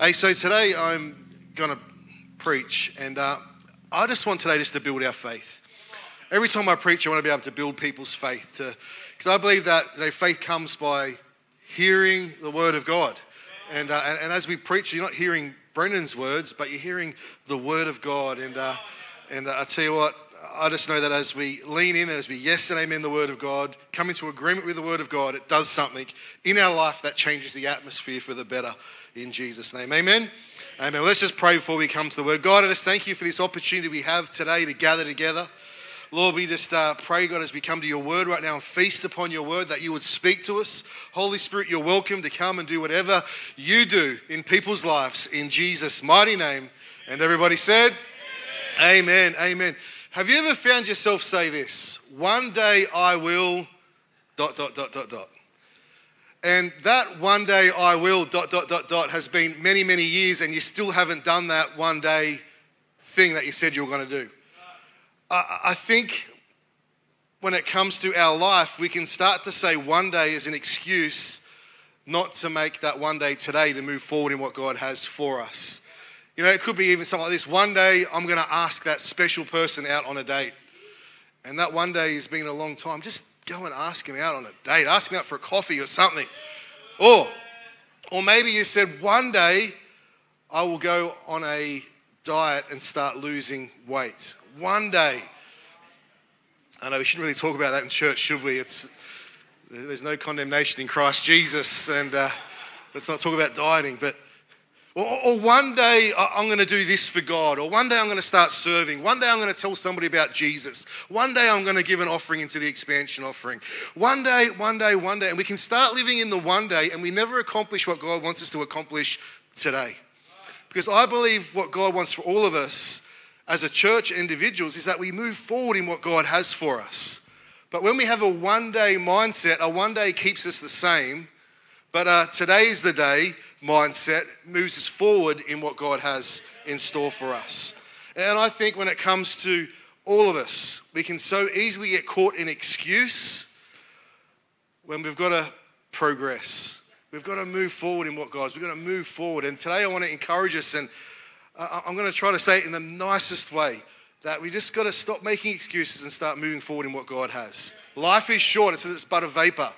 Hey, so today I'm going to preach, and uh, I just want today just to build our faith. Every time I preach, I want to be able to build people's faith, because I believe that you know, faith comes by hearing the word of God. And, uh, and, and, as we preach, you're not hearing Brendan's words, but you're hearing the word of God. And, uh, and uh, I tell you what, I just know that as we lean in and as we yes and amen the word of God, come into agreement with the word of God, it does something in our life that changes the atmosphere for the better in Jesus' name. Amen. Amen. Let's just pray before we come to the word. God, I just thank you for this opportunity we have today to gather together. Lord, we just uh, pray, God, as we come to your word right now and feast upon your word, that you would speak to us. Holy Spirit, you're welcome to come and do whatever you do in people's lives in Jesus' mighty name. And everybody said, Amen. Amen. Amen. Have you ever found yourself say this? One day I will, dot, dot, dot, dot, dot. And that one day I will, dot, dot, dot, dot, has been many, many years, and you still haven't done that one day thing that you said you were going to do. I, I think when it comes to our life, we can start to say one day is an excuse not to make that one day today to move forward in what God has for us. You know, it could be even something like this. One day I'm going to ask that special person out on a date. And that one day has been a long time. Just go and ask him out on a date. Ask him out for a coffee or something. Or, or maybe you said, one day I will go on a diet and start losing weight. One day. I know we shouldn't really talk about that in church, should we? It's, there's no condemnation in Christ Jesus, and uh, let's not talk about dieting. But or, or one day uh, I'm going to do this for God. Or one day I'm going to start serving. One day I'm going to tell somebody about Jesus. One day I'm going to give an offering into the expansion offering. One day, one day, one day. And we can start living in the one day and we never accomplish what God wants us to accomplish today. Because I believe what God wants for all of us as a church, individuals, is that we move forward in what God has for us. But when we have a one day mindset, a one day keeps us the same. But uh, today's the day mindset moves us forward in what God has in store for us. And I think when it comes to all of us, we can so easily get caught in excuse when we've got to progress. We've got to move forward in what God's. We've got to move forward. And today I want to encourage us, and I'm going to try to say it in the nicest way that we just got to stop making excuses and start moving forward in what God has. Life is short, it says it's but a vapor.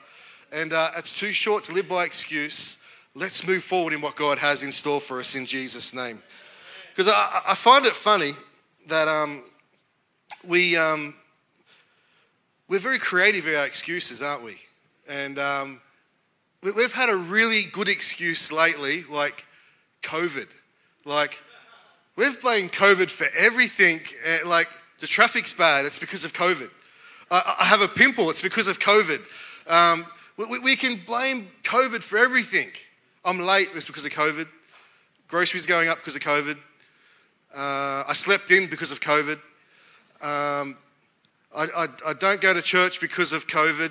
And uh, it's too short to live by excuse. Let's move forward in what God has in store for us in Jesus' name. Because I, I, find it funny that um, we, um, we're very creative with our excuses, aren't we? And um, we, we've had a really good excuse lately, like COVID. Like, we've blamed COVID for everything. Eh, like, the traffic's bad, it's because of COVID. I, I have a pimple, it's because of COVID. Um, we, we, can blame COVID for everything. I'm late, it's because of COVID. Groceries going up because of COVID. Uh, I slept in because of COVID. Um, I, I, I, don't go to church because of COVID.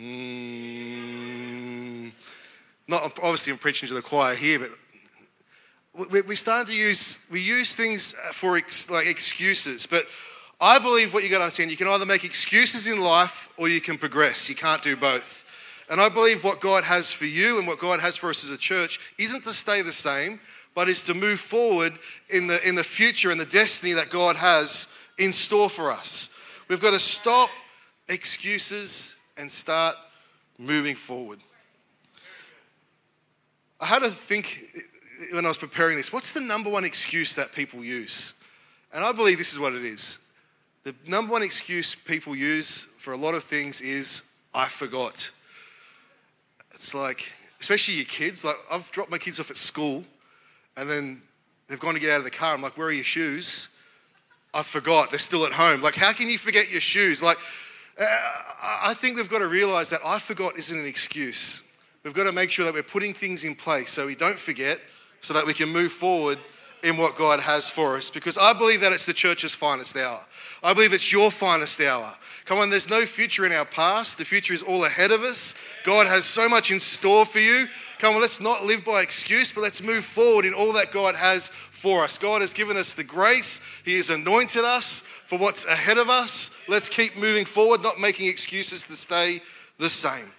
Mm, not obviously I'm preaching to the choir here, but we, we start to use we use things for ex, like excuses. But I believe what you got to understand: you can either make excuses in life or you can progress. You can't do both. And I believe what God has for you and what God has for us as a church isn't to stay the same, but is to move forward in the, in the future and the destiny that God has in store for us. We've got to stop excuses and start moving forward. I had to think when I was preparing this what's the number one excuse that people use? And I believe this is what it is. The number one excuse people use for a lot of things is, I forgot. It's like, especially your kids. Like, I've dropped my kids off at school, and then they've gone to get out of the car. I'm like, where are your shoes? I forgot. They're still at home. Like, how can you forget your shoes? Like, uh, I think we've got to realize that I forgot isn't an excuse. We've got to make sure that we're putting things in place so we don't forget, so that we can move forward in what God has for us. Because I believe that it's the church's finest hour. I believe it's your finest hour. Come on, there's no future in our past. The future is all ahead of us. God has so much in store for you. Come on, let's not live by excuse, but let's move forward in all that God has for us. God has given us the grace, He has anointed us for what's ahead of us. Let's keep moving forward, not making excuses to stay the same.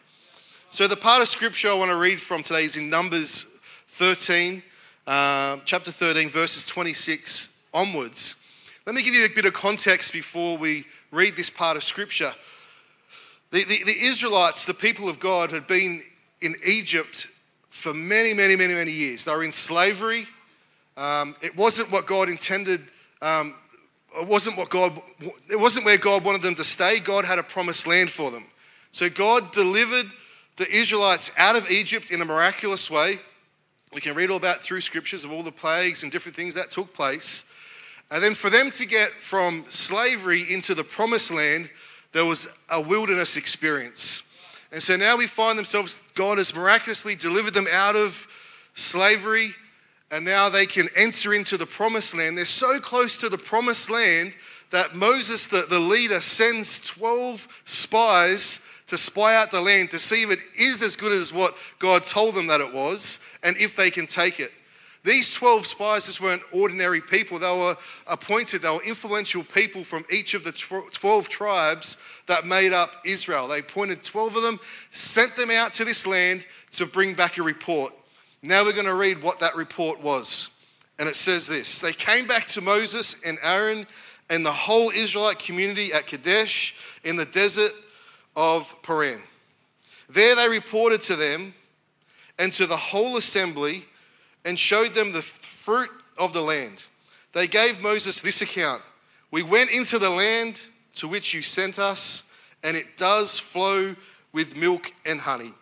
So, the part of scripture I want to read from today is in Numbers 13, uh, chapter 13, verses 26 onwards. Let me give you a bit of context before we read this part of Scripture. The, the, the Israelites, the people of God, had been in Egypt for many, many, many, many years. They were in slavery. Um, it wasn't what God intended. Um, it wasn't what God. It wasn't where God wanted them to stay. God had a promised land for them. So God delivered the Israelites out of Egypt in a miraculous way. We can read all about through scriptures of all the plagues and different things that took place. And then for them to get from slavery into the promised land, there was a wilderness experience. And so now we find themselves, God has miraculously delivered them out of slavery, and now they can enter into the promised land. They're so close to the promised land that Moses, the, the leader, sends 12 spies to spy out the land to see if it is as good as what God told them that it was and if they can take it. These 12 spies just weren't ordinary people. They were appointed, they were influential people from each of the 12 tribes that made up Israel. They appointed 12 of them, sent them out to this land to bring back a report. Now we're going to read what that report was. And it says this They came back to Moses and Aaron and the whole Israelite community at Kadesh in the desert of Paran. There they reported to them and to the whole assembly and showed them the fruit of the land. They gave Moses this account We went into the land to which you sent us, and it does flow with milk and honey.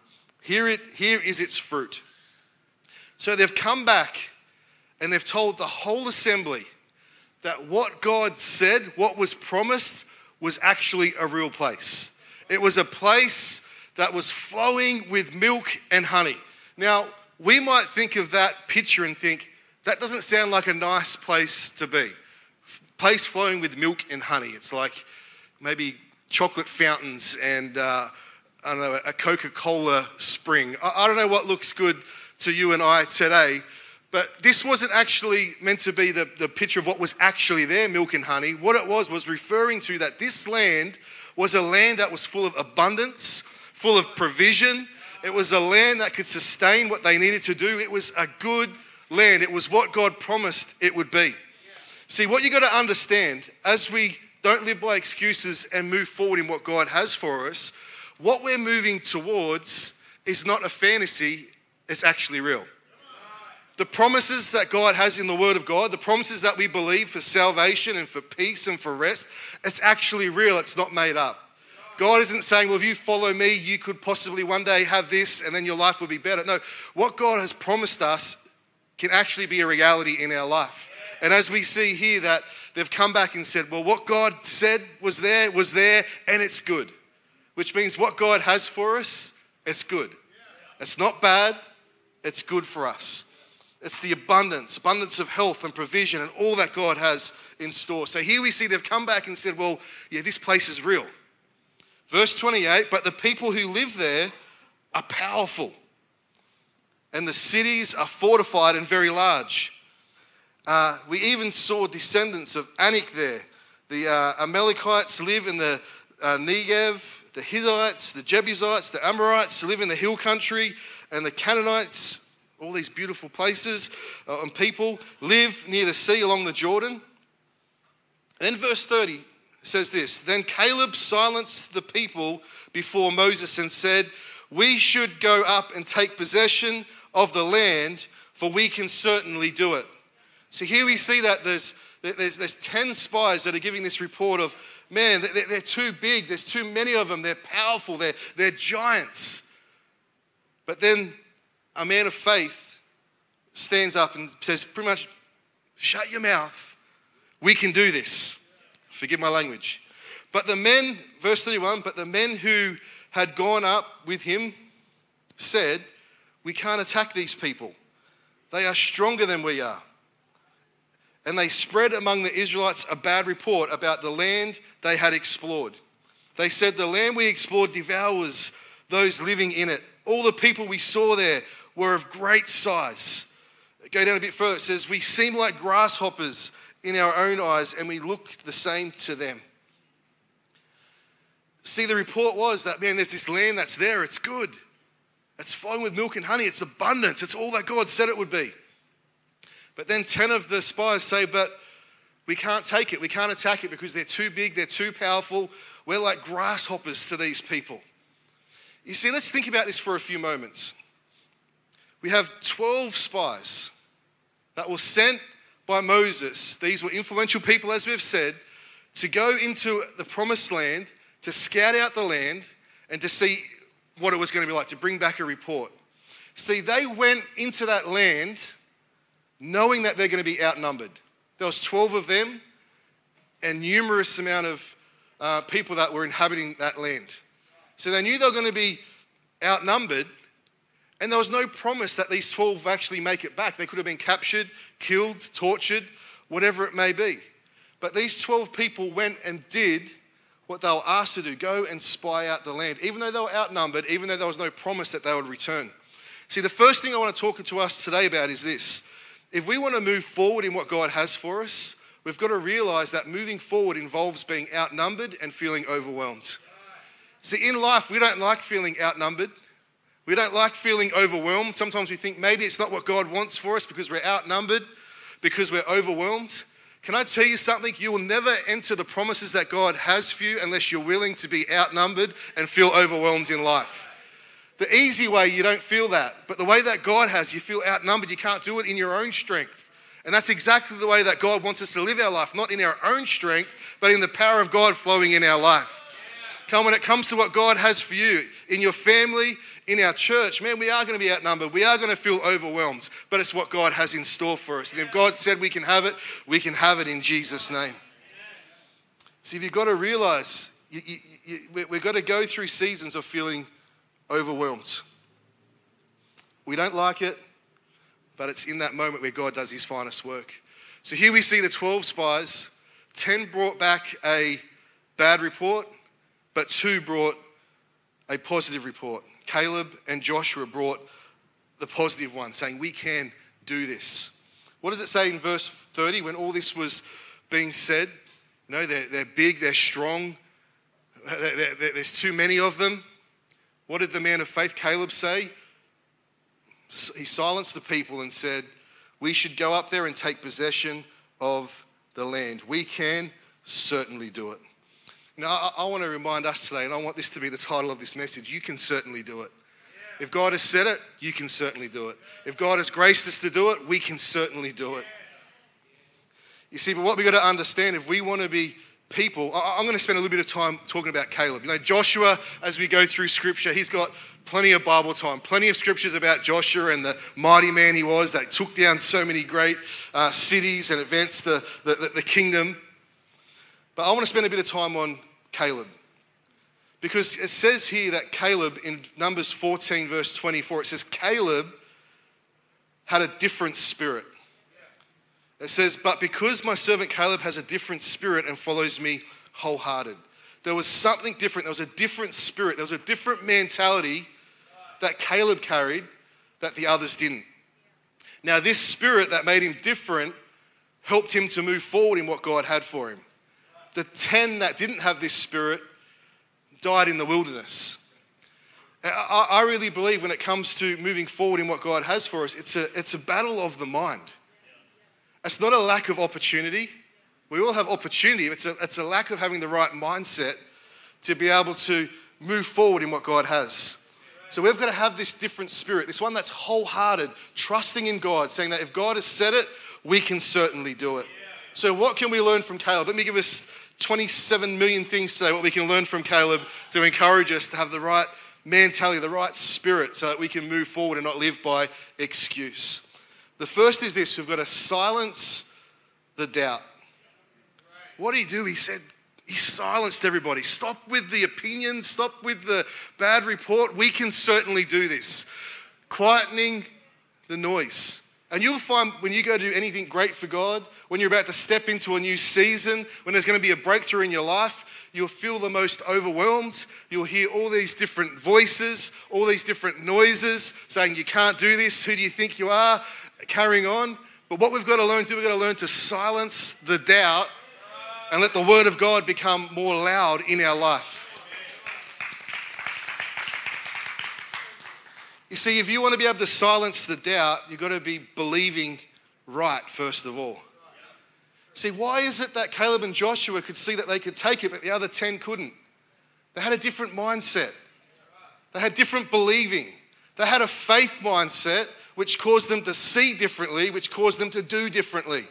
Here, it, here is its fruit. So they've come back and they've told the whole assembly that what God said, what was promised, was actually a real place. It was a place that was flowing with milk and honey. Now, we might think of that picture and think, that doesn't sound like a nice place to be. Place flowing with milk and honey. It's like maybe chocolate fountains and uh, I don't know, a Coca Cola spring. I, I don't know what looks good to you and I today, but this wasn't actually meant to be the, the picture of what was actually there, milk and honey. What it was was referring to that this land was a land that was full of abundance, full of provision. It was a land that could sustain what they needed to do. It was a good land. It was what God promised it would be. See, what you've got to understand as we don't live by excuses and move forward in what God has for us, what we're moving towards is not a fantasy, it's actually real. The promises that God has in the Word of God, the promises that we believe for salvation and for peace and for rest, it's actually real, it's not made up. God isn't saying, well, if you follow me, you could possibly one day have this and then your life will be better. No, what God has promised us can actually be a reality in our life. And as we see here, that they've come back and said, well, what God said was there, was there, and it's good. Which means what God has for us, it's good. It's not bad, it's good for us. It's the abundance, abundance of health and provision and all that God has in store. So here we see they've come back and said, well, yeah, this place is real. Verse 28 But the people who live there are powerful, and the cities are fortified and very large. Uh, we even saw descendants of Anak there. The uh, Amalekites live in the uh, Negev, the Hittites, the Jebusites, the Amorites live in the hill country, and the Canaanites all these beautiful places uh, and people live near the sea along the Jordan. And Then verse 30 says this Then Caleb silenced the people before Moses and said, We should go up and take possession of the land, for we can certainly do it. So here we see that there's, there's, there's 10 spies that are giving this report of, man, they're, they're too big, there's too many of them, they're powerful, they're, they're giants. But then a man of faith stands up and says, pretty much, shut your mouth. We can do this. Forgive my language. But the men, verse 31, but the men who had gone up with him said, We can't attack these people. They are stronger than we are. And they spread among the Israelites a bad report about the land they had explored. They said, The land we explored devours those living in it. All the people we saw there were of great size. Go down a bit further. It says, We seem like grasshoppers in our own eyes, and we look the same to them. See, the report was that, man, there's this land that's there, it's good. It's flowing with milk and honey, it's abundance, it's all that God said it would be. But then 10 of the spies say, But we can't take it. We can't attack it because they're too big, they're too powerful. We're like grasshoppers to these people. You see, let's think about this for a few moments. We have 12 spies that were sent by Moses. These were influential people, as we've said, to go into the promised land, to scout out the land, and to see what it was going to be like, to bring back a report. See, they went into that land knowing that they're going to be outnumbered. There was 12 of them and numerous amount of uh, people that were inhabiting that land. So they knew they were going to be outnumbered, and there was no promise that these 12 actually make it back. They could have been captured, killed, tortured, whatever it may be. But these 12 people went and did what they were asked to do go and spy out the land, even though they were outnumbered, even though there was no promise that they would return. See, the first thing I want to talk to us today about is this. If we want to move forward in what God has for us, we've got to realize that moving forward involves being outnumbered and feeling overwhelmed. See, in life, we don't like feeling outnumbered. We don't like feeling overwhelmed. Sometimes we think maybe it's not what God wants for us because we're outnumbered, because we're overwhelmed. Can I tell you something? You will never enter the promises that God has for you unless you're willing to be outnumbered and feel overwhelmed in life. The easy way, you don't feel that. But the way that God has, you feel outnumbered. You can't do it in your own strength. And that's exactly the way that God wants us to live our life, not in our own strength, but in the power of God flowing in our life. Come, when it comes to what God has for you in your family, in our church, man, we are going to be outnumbered. We are going to feel overwhelmed, but it's what God has in store for us. And if God said we can have it, we can have it in Jesus' name. See, if you've got to realize you, you, you, we've got to go through seasons of feeling overwhelmed. We don't like it, but it's in that moment where God does his finest work. So here we see the 12 spies. 10 brought back a bad report, but two brought a positive report. Caleb and Joshua brought the positive one, saying, We can do this. What does it say in verse 30 when all this was being said? You know, they're, they're big, they're strong, they're, they're, there's too many of them. What did the man of faith, Caleb, say? He silenced the people and said, We should go up there and take possession of the land. We can certainly do it. Now, I, I, want to remind us today, and I want this to be the title of this message you can certainly do it. If God has said it, you can certainly do it. If God has graced us to do it, we can certainly do it. You see, but what we've got to understand, if we want to be people, I'm going to spend a little bit of time talking about Caleb. You know, Joshua, as we go through scripture, he's got plenty of Bible time, plenty of scriptures about Joshua and the mighty man he was that took down so many great uh, cities and advanced the, the, the kingdom. But I want to spend a bit of time on Caleb. Because it says here that Caleb, in Numbers 14, verse 24, it says, Caleb had a different spirit. It says, But because my servant Caleb has a different spirit and follows me wholehearted. There was something different. There was a different spirit. There was a different mentality that Caleb carried that the others didn't. Now, this spirit that made him different helped him to move forward in what God had for him the 10 that didn't have this spirit died in the wilderness. I, really believe when it comes to moving forward in what God has for us, it's a, it's a battle of the mind. It's not a lack of opportunity. We all have opportunity. It's a, it's a lack of having the right mindset to be able to move forward in what God has. So we've got to have this different spirit, this one that's wholehearted, trusting in God, saying that if God has said it, we can certainly do it. So, what can we learn from Caleb? Let me give us 27 million things today, what we can learn from Caleb to encourage us to have the right mentality, the right spirit, so that we can move forward and not live by excuse. The first is this we've got to silence the doubt. What did he do? He said, he silenced everybody. Stop with the opinion, stop with the bad report. We can certainly do this. Quietening the noise. And you'll find when you go do anything great for God, when you're about to step into a new season, when there's going to be a breakthrough in your life, you'll feel the most overwhelmed. You'll hear all these different voices, all these different noises saying, You can't do this. Who do you think you are? Carrying on. But what we've got to learn to, do, we've got to learn to silence the doubt and let the word of God become more loud in our life. You see, if you want to be able to silence the doubt, you've got to be believing right, first of all. See, why is it that Caleb and Joshua could see that they could take it, but the other 10 couldn't? They had a different mindset, they had different believing, they had a faith mindset which caused them to see differently, which caused them to do differently.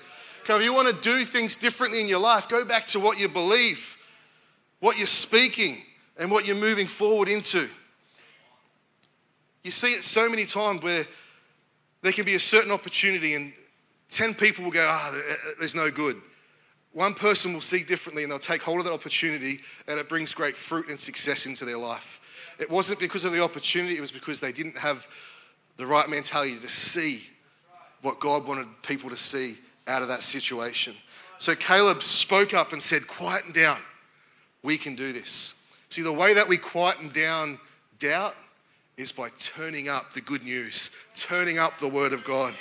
Okay, if you want to do things differently in your life, go back to what you believe, what you're speaking, and what you're moving forward into. You see it so many times where there can be a certain opportunity and 10 people will go, ah, oh, there's no good. One person will see differently and they'll take hold of that opportunity and it brings great fruit and success into their life. It wasn't because of the opportunity, it was because they didn't have the right mentality to see what God wanted people to see out of that situation. So Caleb spoke up and said, Quieten down. We can do this. See, the way that we quieten down doubt is by turning up the good news, turning up the word of God.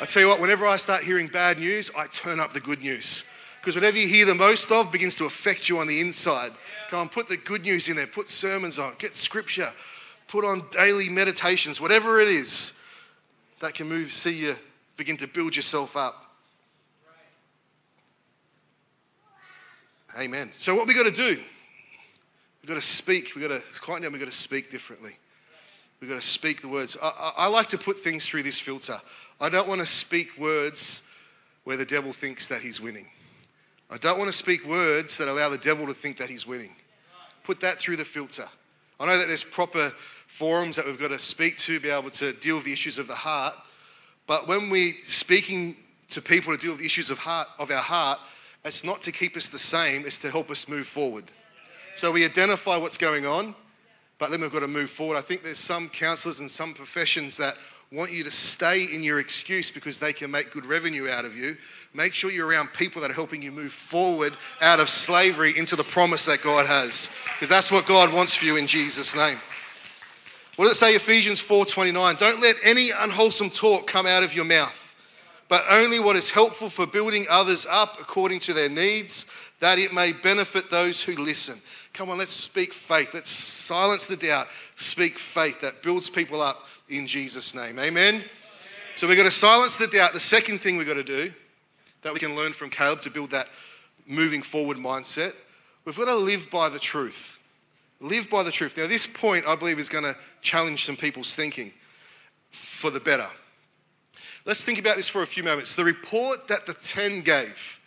I tell you what, whenever I start hearing bad news, I turn up the good news. Because whatever you hear the most of begins to affect you on the inside. Come on, put the good news in there, put sermons on, get scripture, put on daily meditations, whatever it is that can move, see you begin to build yourself up. Amen. So, what we got to do? We've got to speak. We've got to It's quiet down. We've got to speak differently. We've got to speak the words. I, I, I like to put things through this filter. I don't want to speak words where the devil thinks that he's winning. I don't want to speak words that allow the devil to think that he's winning. Put that through the filter. I know that there's proper forums that we've got to speak to, be able to deal with the issues of the heart. But when we're speaking to people to deal with the issues of heart of our heart, it's not to keep us the same, it's to help us move forward. So we identify what's going on, but then we've got to move forward. I think there's some counselors and some professions that want you to stay in your excuse because they can make good revenue out of you. Make sure you're around people that are helping you move forward out of slavery into the promise that God has. Because that's what God wants for you in Jesus' name. What does it say, Ephesians 4:29? Don't let any unwholesome talk come out of your mouth, but only what is helpful for building others up according to their needs, that it may benefit those who listen. Come on, let's speak faith. Let's silence the doubt. Speak faith that builds people up in Jesus' name. Amen. So we've got to silence the doubt. The second thing we've got to do that we can learn from Caleb to build that moving forward mindset, we've got to live by the truth. Live by the truth. Now, this point, I believe, is going to challenge some people's thinking for the better. Let's think about this for a few moments. The report that the 10 gave,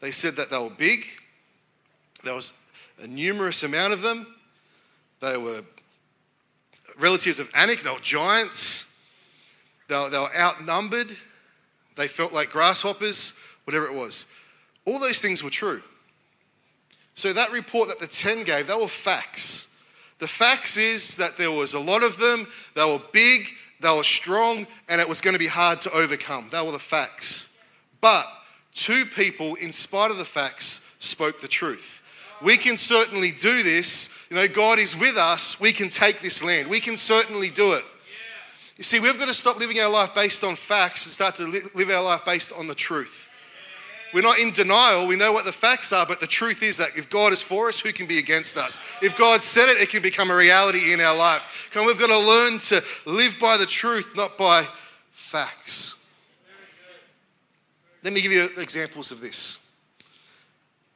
they said that they were big, there was a numerous amount of them, they were relatives of Anak, they were giants, they were, they were outnumbered, they felt like grasshoppers, whatever it was. All those things were true. So that report that the 10 gave, they were facts. The facts is that there was a lot of them, they were big, they were strong, and it was going to be hard to overcome. They were the facts. But two people, in spite of the facts, spoke the truth. We can certainly do this you know, God is with us, we can take this land. We can certainly do it. You see, we've got to stop living our life based on facts and start to live our life based on the truth. We're not in denial. We know what the facts are, but the truth is that if God is for us, who can be against us? If God said it, it can become a reality in our life. Come, we've got to learn to live by the truth, not by facts. Let me give you examples of this.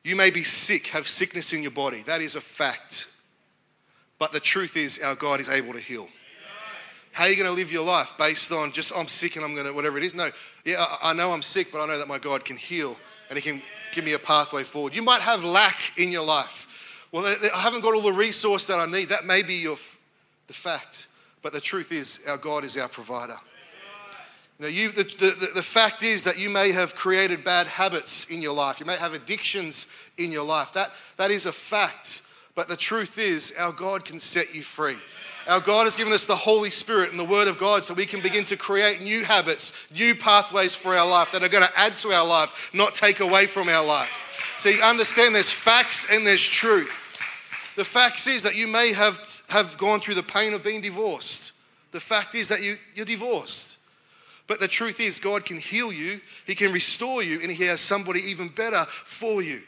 You may be sick, have sickness in your body. That is a fact. But the truth is, our God is able to heal. How are you going to live your life based on just, I'm sick and I'm going to, whatever it is? No, yeah, I know I'm sick, but I know that my God can heal and He can give me a pathway forward. You might have lack in your life. Well, I haven't got all the resource that I need. That may be your, the fact. But the truth is, our God is our provider. Now, you, the, the, the fact is that you may have created bad habits in your life. You may have addictions in your life. That, that is a fact. But the truth is, our God can set you free. Our God has given us the Holy Spirit and the Word of God so we can begin to create new habits, new pathways for our life that are going to add to our life, not take away from our life. So you understand there's facts and there's truth. The fact is that you may have, have gone through the pain of being divorced. The fact is that you, you're divorced. But the truth is, God can heal you, He can restore you, and He has somebody even better for you.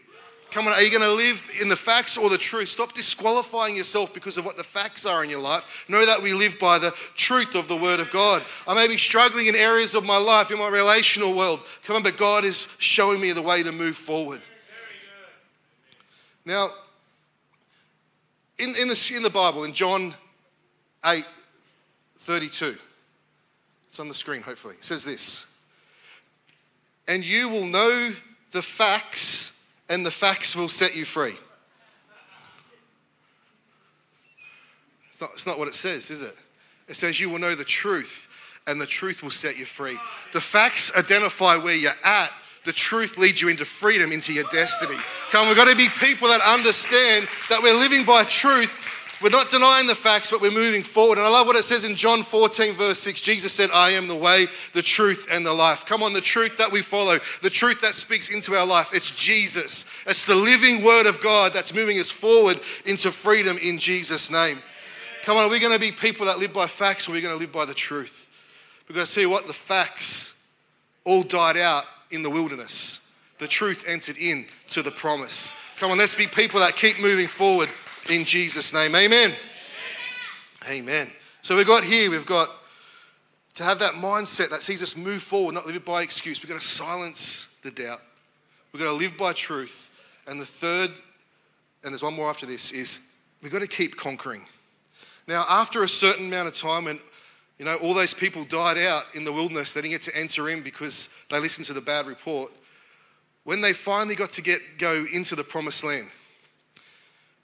Come on, are you going to live in the facts or the truth? Stop disqualifying yourself because of what the facts are in your life. Know that we live by the truth of the Word of God. I may be struggling in areas of my life, in my relational world. Come on, but God is showing me the way to move forward. Now, in, in, the, in the Bible, in John 8 32, it's on the screen, hopefully, it says this And you will know the facts and the facts will set you free. It's not, it's not what it says, is it? It says you will know the truth and the truth will set you free. The facts identify where you're at. The truth leads you into freedom, into your destiny. Come we've got to be people that understand that we're living by truth we're not denying the facts, but we're moving forward. And I love what it says in John 14, verse 6. Jesus said, I am the way, the truth, and the life. Come on, the truth that we follow, the truth that speaks into our life. It's Jesus. It's the living word of God that's moving us forward into freedom in Jesus' name. Come on, are we going to be people that live by facts or are we going to live by the truth? Because I tell you what, the facts all died out in the wilderness. The truth entered in to the promise. Come on, let's be people that keep moving forward in Jesus' name. Amen. Amen. So we've got here, we've got to have that mindset that sees us move forward, not live by excuse. We've got to silence the doubt. We've got to live by truth. And the third, and there's one more after this, is we've got to keep conquering. Now, after a certain amount of time, and you know, all those people died out in the wilderness, they didn't get to enter in because they listened to the bad report. When they finally got to get go into the promised land,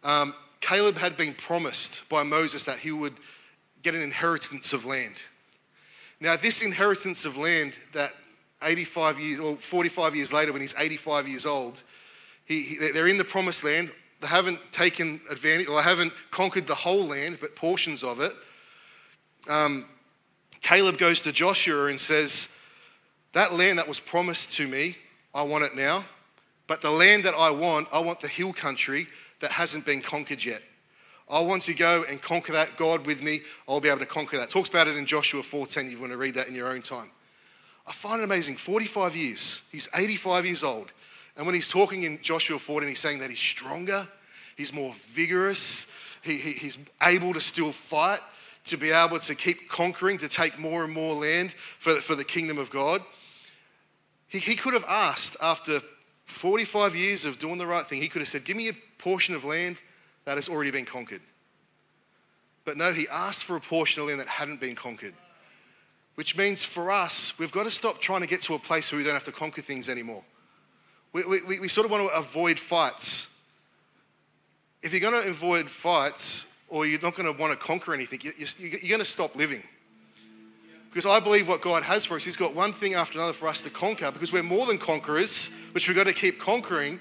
um, Caleb had been promised by Moses that he would get an inheritance of land. Now, this inheritance of land that 85 years or 45 years later, when he's 85 years old, he, he, they're in the promised land. They haven't taken advantage, or haven't conquered the whole land, but portions of it. Um, Caleb goes to Joshua and says, That land that was promised to me, I want it now. But the land that I want, I want the hill country that hasn't been conquered yet. I want to go and conquer that. God with me, I'll be able to conquer that. Talks about it in Joshua 14. You want to read that in your own time. I find it amazing. 45 years. He's 85 years old. And when he's talking in Joshua 14, he's saying that he's stronger, he's more vigorous, he, he, he's able to still fight, to be able to keep conquering, to take more and more land for, for the kingdom of God. He, he could have asked after 45 years of doing the right thing, he could have said, Give me a portion of land that has already been conquered. But no, he asked for a portion of land that hadn't been conquered. Which means for us, we've got to stop trying to get to a place where we don't have to conquer things anymore. We, we, we sort of want to avoid fights. If you're going to avoid fights or you're not going to want to conquer anything, you're going to stop living. Because I believe what God has for us, He's got one thing after another for us to conquer because we're more than conquerors, which we've got to keep conquering.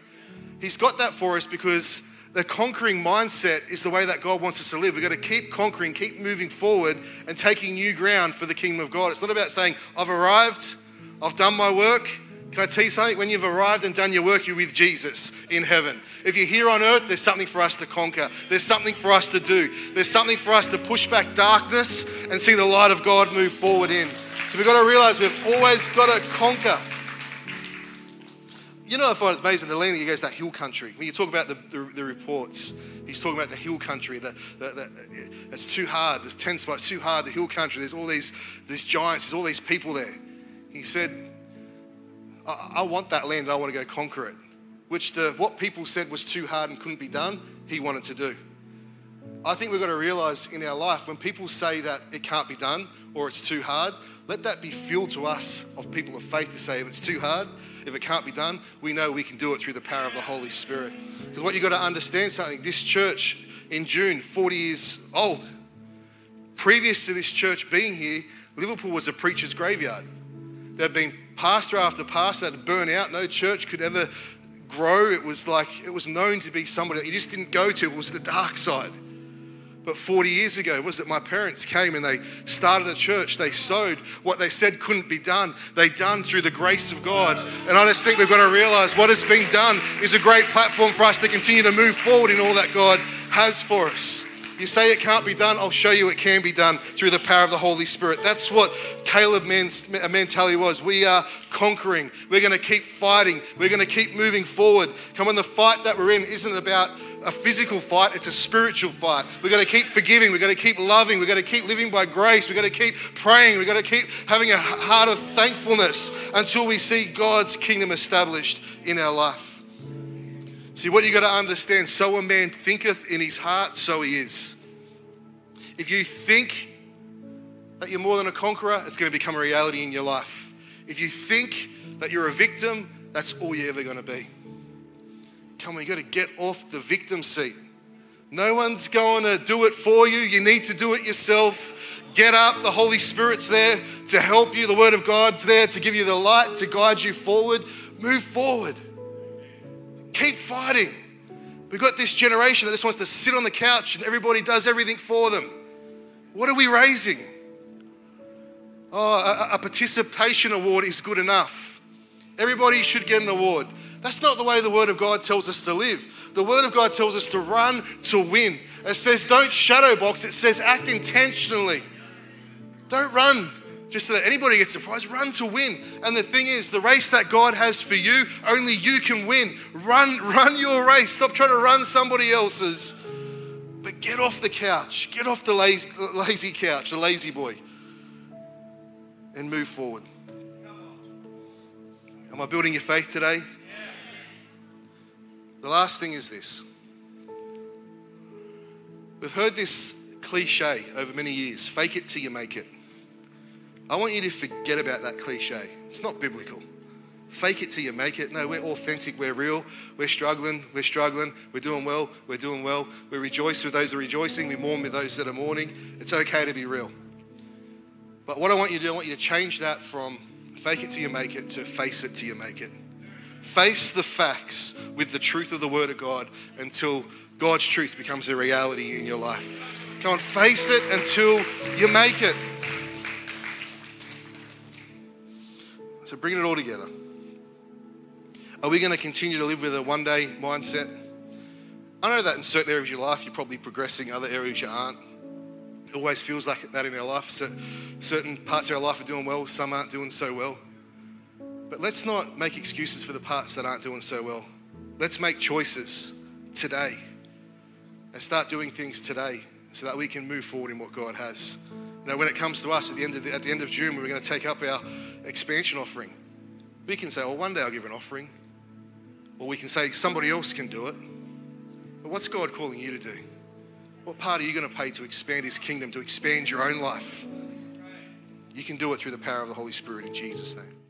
He's got that for us because the conquering mindset is the way that God wants us to live. We've got to keep conquering, keep moving forward, and taking new ground for the kingdom of God. It's not about saying, I've arrived, I've done my work. Can I tell you something? When you've arrived and done your work, you're with Jesus in heaven. If you're here on earth, there's something for us to conquer. There's something for us to do. There's something for us to push back darkness and see the light of God move forward in. So we've got to realize we've always got to conquer. You know, I find it's amazing the land that he goes that hill country. When you talk about the, the, the reports, he's talking about the hill country. The, it's too hard. There's 10 spots, too hard. The hill country. There's all these, these giants. There's all these people there. He said, I, I want that land. I want to go conquer it. Which the, what people said was too hard and couldn't be done, he wanted to do. I think we've got to realize in our life when people say that it can't be done or it's too hard, let that be fuel to us of people of faith to say if it's too hard, if it can't be done, we know we can do it through the power of the Holy Spirit. Because what you've got to understand something this church in June, 40 years old. Previous to this church being here, Liverpool was a preacher's graveyard. There'd been pastor after pastor that had burned out. No church could ever grow. It was like, it was known to be somebody that you just didn't go to. It was the dark side. But 40 years ago, was it my parents came and they started a church. They sowed what they said couldn't be done. They done through the grace of God. And I just think we've got to realize what has been done is a great platform for us to continue to move forward in all that God has for us. You say it can't be done, I'll show you it can be done through the power of the Holy Spirit. That's what Caleb mentality was. We are conquering. We're going to keep fighting. We're going to keep moving forward. Come on, the fight that we're in isn't about a physical fight, it's a spiritual fight. We've got to keep forgiving, we've got to keep loving, we've got to keep living by grace, we've got to keep praying, we've got to keep having a heart of thankfulness until we see God's kingdom established in our life. See, what you've got to understand so a man thinketh in his heart, so he is. If you think that you're more than a conqueror, it's going to become a reality in your life. If you think that you're a victim, that's all you're ever going to be. Come on, you got to get off the victim seat. No one's going to do it for you. You need to do it yourself. Get up. The Holy Spirit's there to help you. The Word of God's there to give you the light, to guide you forward. Move forward. Keep fighting. We've got this generation that just wants to sit on the couch and everybody does everything for them. What are we raising? Oh, a, a participation award is good enough. Everybody should get an award. That's not the way the Word of God tells us to live. The Word of God tells us to run to win. It says don't shadow box, it says act intentionally. Don't run just so that anybody gets surprised. Run to win. And the thing is, the race that God has for you, only you can win. Run, run your race. Stop trying to run somebody else's. But get off the couch. Get off the lazy, lazy couch, the lazy boy, and move forward. Am I building your faith today? The last thing is this. We've heard this cliche over many years fake it till you make it. I want you to forget about that cliche. It's not biblical. Fake it till you make it. No, we're authentic, we're real, we're struggling, we're struggling, we're doing well, we're doing well. We rejoice with those that are rejoicing, we mourn with those that are mourning. It's okay to be real. But what I want you to do, I want you to change that from fake it till you make it to face it till you make it. Face the facts with the truth of the Word of God until God's truth becomes a reality in your life. Come on, face it until you make it. So, bringing it all together. Are we going to continue to live with a one day mindset? I know that in certain areas of your life you're probably progressing, other areas you aren't. It always feels like that in our life. So certain parts of our life are doing well, some aren't doing so well. But let's not make excuses for the parts that aren't doing so well. Let's make choices today and start doing things today so that we can move forward in what God has. You know, when it comes to us at the end of, the, at the end of June, we're going to take up our expansion offering. We can say, well, one day I'll give an offering. Or we can say, somebody else can do it. But what's God calling you to do? What part are you going to pay to expand His kingdom, to expand your own life? You can do it through the power of the Holy Spirit in Jesus' name.